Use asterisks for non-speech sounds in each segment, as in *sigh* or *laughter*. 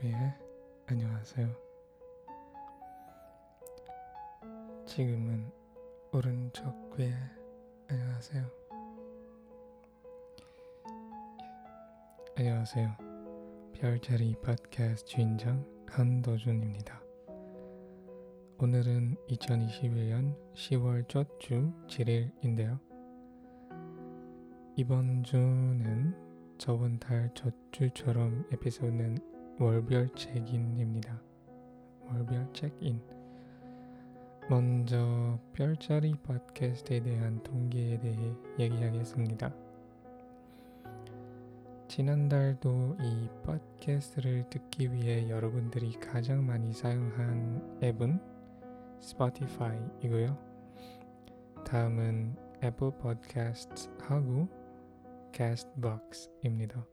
귀에 안녕하세요. 지금은 귀에 안녕하세요. 안녕하세요. 별자리 팟캐스트 주인장 한도준입니다. 오늘은 2021년 10월 첫 주 7일인데요. 이번 주는 저번 달 첫 주처럼 에피소드는 월별 체크인입니다. 월별 체크인. 먼저 별자리 팟캐스트에 대한 동기에 대해 얘기하겠습니다. 지난달도 이 팟캐스트를 듣기 위해 여러분들이 가장 많이 사용한 앱은 스포티파이이고요. 다음은 애플 팟캐스트 하고 캐스트박스입니다.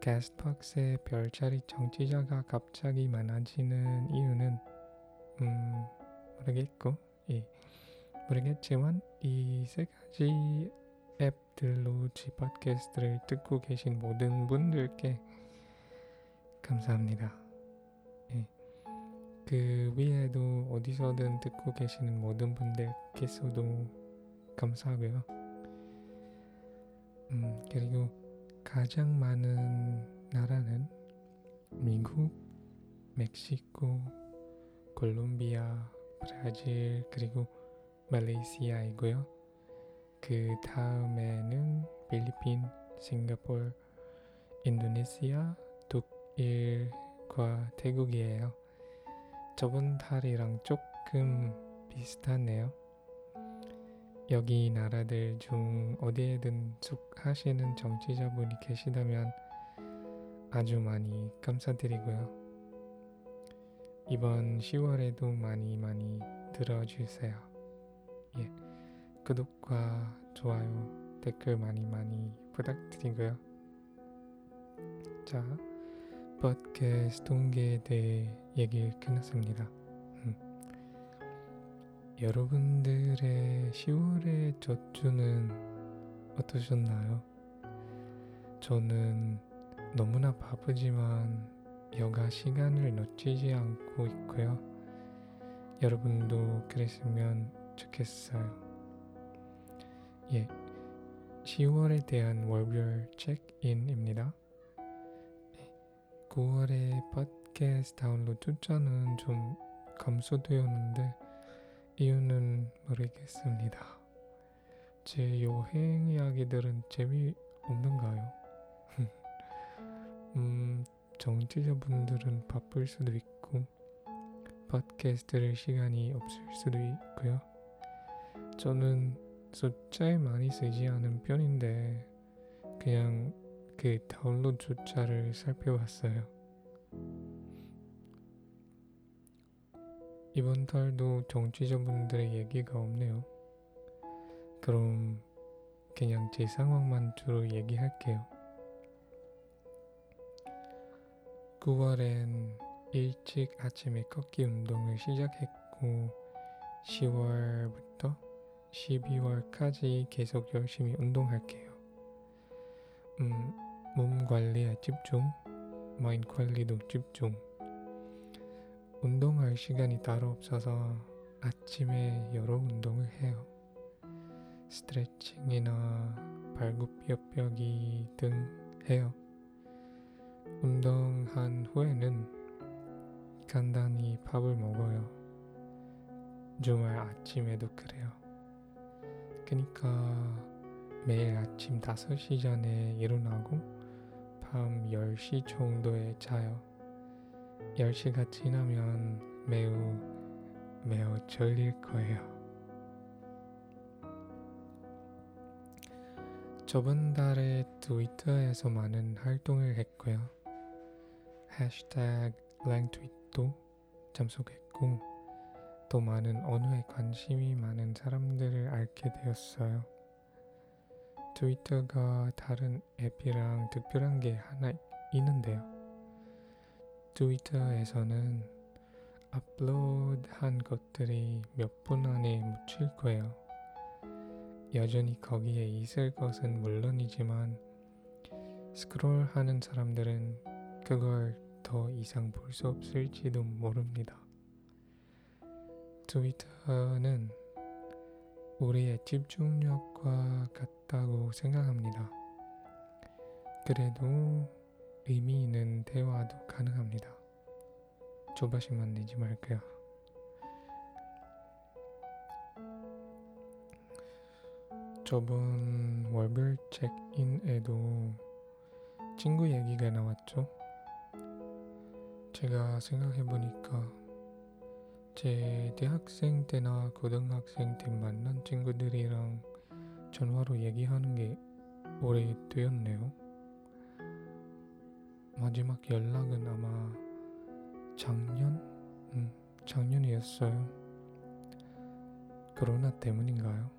캐스트박스의 별자리 정치자가 갑자기 많아지는 이유는 음 모르겠고 예 모르겠지만 이 세 가지 앱들로 지 팟캐스트를 듣고 계신 모든 분들께 감사합니다. 예. 그 위에도 어디서든 듣고 계시는 모든 분들께서도 감사하고요. 음, 그리고 가장 많은 나라는 미국, 멕시코, 콜롬비아, 브라질, 그리고 말레이시아이고요. 그 다음에는 필리핀, 싱가폴, 인도네시아, 독일과 태국이에요. 저번 달이랑 조금 비슷하네요. 여기 나라들 중 어디에든 속하시는 정치자분이 계시다면 아주 많이 감사드리고요. 이번 10월에도 많이 많이 들어주세요. 예. 구독과 좋아요, 댓글 많이 많이 부탁드리고요. 자, 팟캐스트 동기에 대해 얘기 끝났습니다. 여러분들의 10월의 첫 주는 어떠셨나요? 저는 너무나 바쁘지만 여가 시간을 놓치지 않고 있고요. 여러분도 그랬으면 좋겠어요. 예, 10월에 대한 월별 체크인입니다. 9월에 팟캐스트 다운로드 숫자는 좀 감소되었는데 이유는 모르겠습니다. 제 여행 이야기들은 재미없는가요? *laughs* 음, 정치자분들은 바쁠 수도 있고 팟캐스트를 시간이 없을 수도 있고요. 저는 숫자에 많이 쓰지 않은 편인데 그냥 그 다운로드 숫자를 살펴봤어요. 이번 달도 정치자분들의 얘기가 없네요. 그럼 그냥 제 상황만 주로 얘기할게요. 9월엔 일찍 아침에 걷기 운동을 시작했고 10월부터 12월까지 계속 열심히 운동할게요. 음, 몸 관리에 집중, 마인 관리도 집중. 운동할 시간이 따로 없어서 아침에 여러 운동을 해요. 스트레칭이나 발굽뼈뼈기 등 해요. 운동한 후에는 간단히 밥을 먹어요. 주말 아침에도 그래요. 그니까 매일 아침 5시 전에 일어나고 밤 10시 정도에 자요. 10시가 지나면 매우 매우 졸릴 거예요. 저번 달에 트위터에서 많은 활동을 했고요. 해시태그 랭트윗도 참석했고 또 많은 언어에 관심이 많은 사람들을 알게 되었어요. 트위터가 다른 앱이랑 특별한 게 하나 있는데요. 트위터에서는 업로드한 것들이 몇 분 안에 묻힐 거예요. 여전히 거기에 있을 것은 물론이지만 스크롤하는 사람들은 그걸 더 이상 볼 수 없을지도 모릅니다. 트위터는 우리의 집중력과 같다고 생각합니다. 그래도 의미 있는 대화도 가능합니다. 조바심만 내지 말게요. 저번 월별 책인에도 친구 얘기가 나왔죠. 제가 생각해보니까 제 대학생 때나 고등학생 때 만난 친구들이랑 전화로 얘기하는 게 오래되었네요. 마지막 연락은 아마 작년? 음, 작년이었어요. 코로나 때문인가요?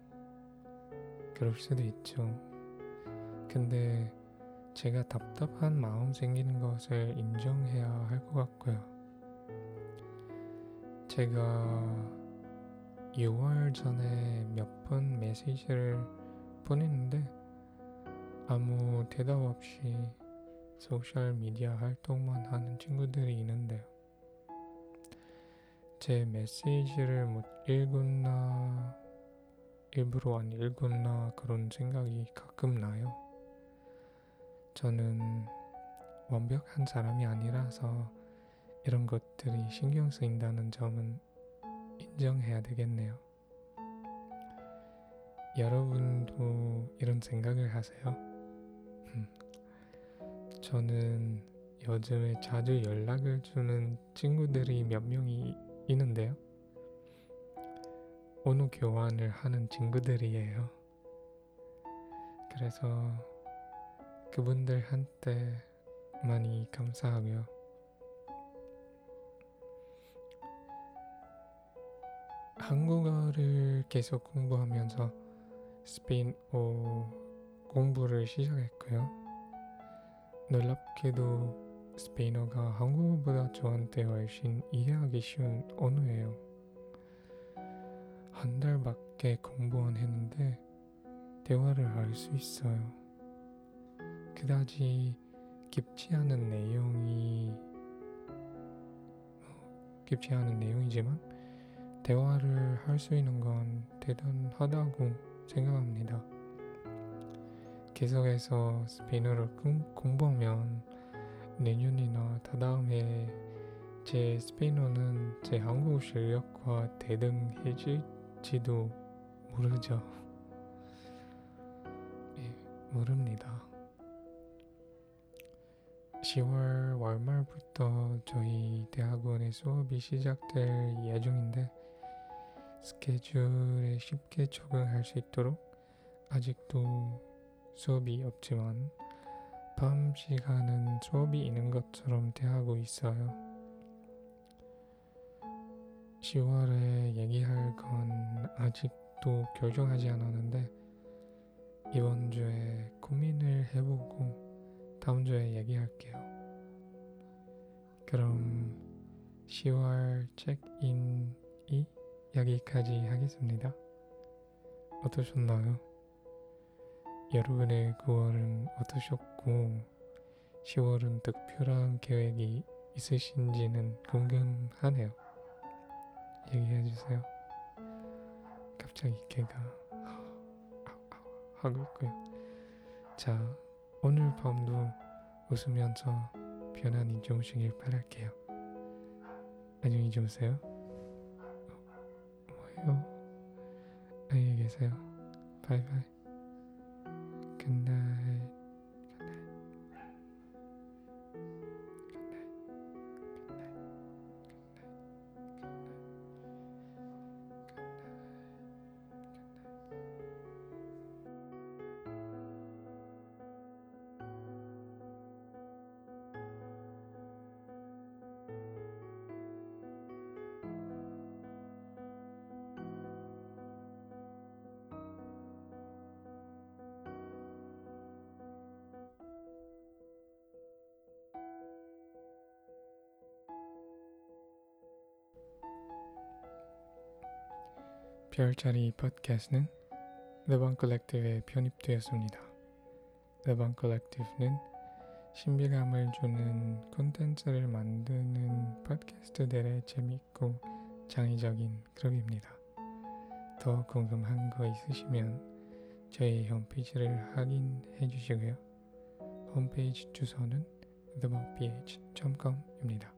그럴 수도 있죠. 근데 제가 답답한 마음 생기는 것을 인정해야 할 것 같고요. 제가 6월 전에 몇 번 메시지를 보냈는데 아무 대답 없이 소셜 미디어 활동만 하는 친구들이 있는데요. 제 메시지를 못 읽었나 일부러 안 읽었나 그런 생각이 가끔 나요. 저는 완벽한 사람이 아니라서 이런 것들이 신경 쓰인다는 점은 인정해야 되겠네요. 여러분도 이런 생각을 하세요? 음. 저는 요즘에 자주 연락을 주는 친구들이 몇 명이 있는데요. 언어 교환을 하는 친구들이에요. 그래서 그분들한테 많이 감사하고요. 한국어를 계속 공부하면서 스페인어 공부를 시작했고요. 놀랍게도 스페인어가 한국어보다 저한테 훨씬 이해하기 쉬운 언어예요. 한 달밖에 공부 안 했는데 대화를 할 수 있어요. 그다지 깊지 않은 내용이 어, 깊지 않은 내용이지만 대화를 할 수 있는 건 대단하다고 생각합니다. 계속해서 스페인어를 공부하면 내년이나 다다음에 제 스페인어는 제 한국어 실력과 대등해질지도 모르죠. 예, 모릅니다. 10월 월말부터 저희 대학원의 수업이 시작될 예정인데 스케줄에 쉽게 적응할 수 있도록 아직도 수업이 없지만 밤 시간은 수업이 있는 것처럼 대하고 있어요. 10월에 얘기할 건 아직도 결정하지 않았는데 이번 주에 고민을 해보고 다음 주에 얘기할게요. 그럼 10월 책인이 여기까지 하겠습니다. 어떠셨나요? 여러분의 9월은 어떠셨고 10월은 특별한 계획이 있으신지는 궁금하네요. 얘기해 주세요. 갑자기 개가 *laughs* 하고 있고요. 자, 오늘 밤도 웃으면서 편안히 주무시길 바랄게요. 안녕히 주무세요. 뭐예요? 안녕히 계세요. 바이바이. Recognize uh, 별자리 팟캐스트는 One Collective에 편입되었습니다. One Collective는 신비감을 주는 콘텐츠를 만드는 팟캐스트들의 재밌고 창의적인 그룹입니다. 더 궁금한 거 있으시면 저희 홈페이지를 확인해 주시고요. 홈페이지 주소는 theboph.com입니다.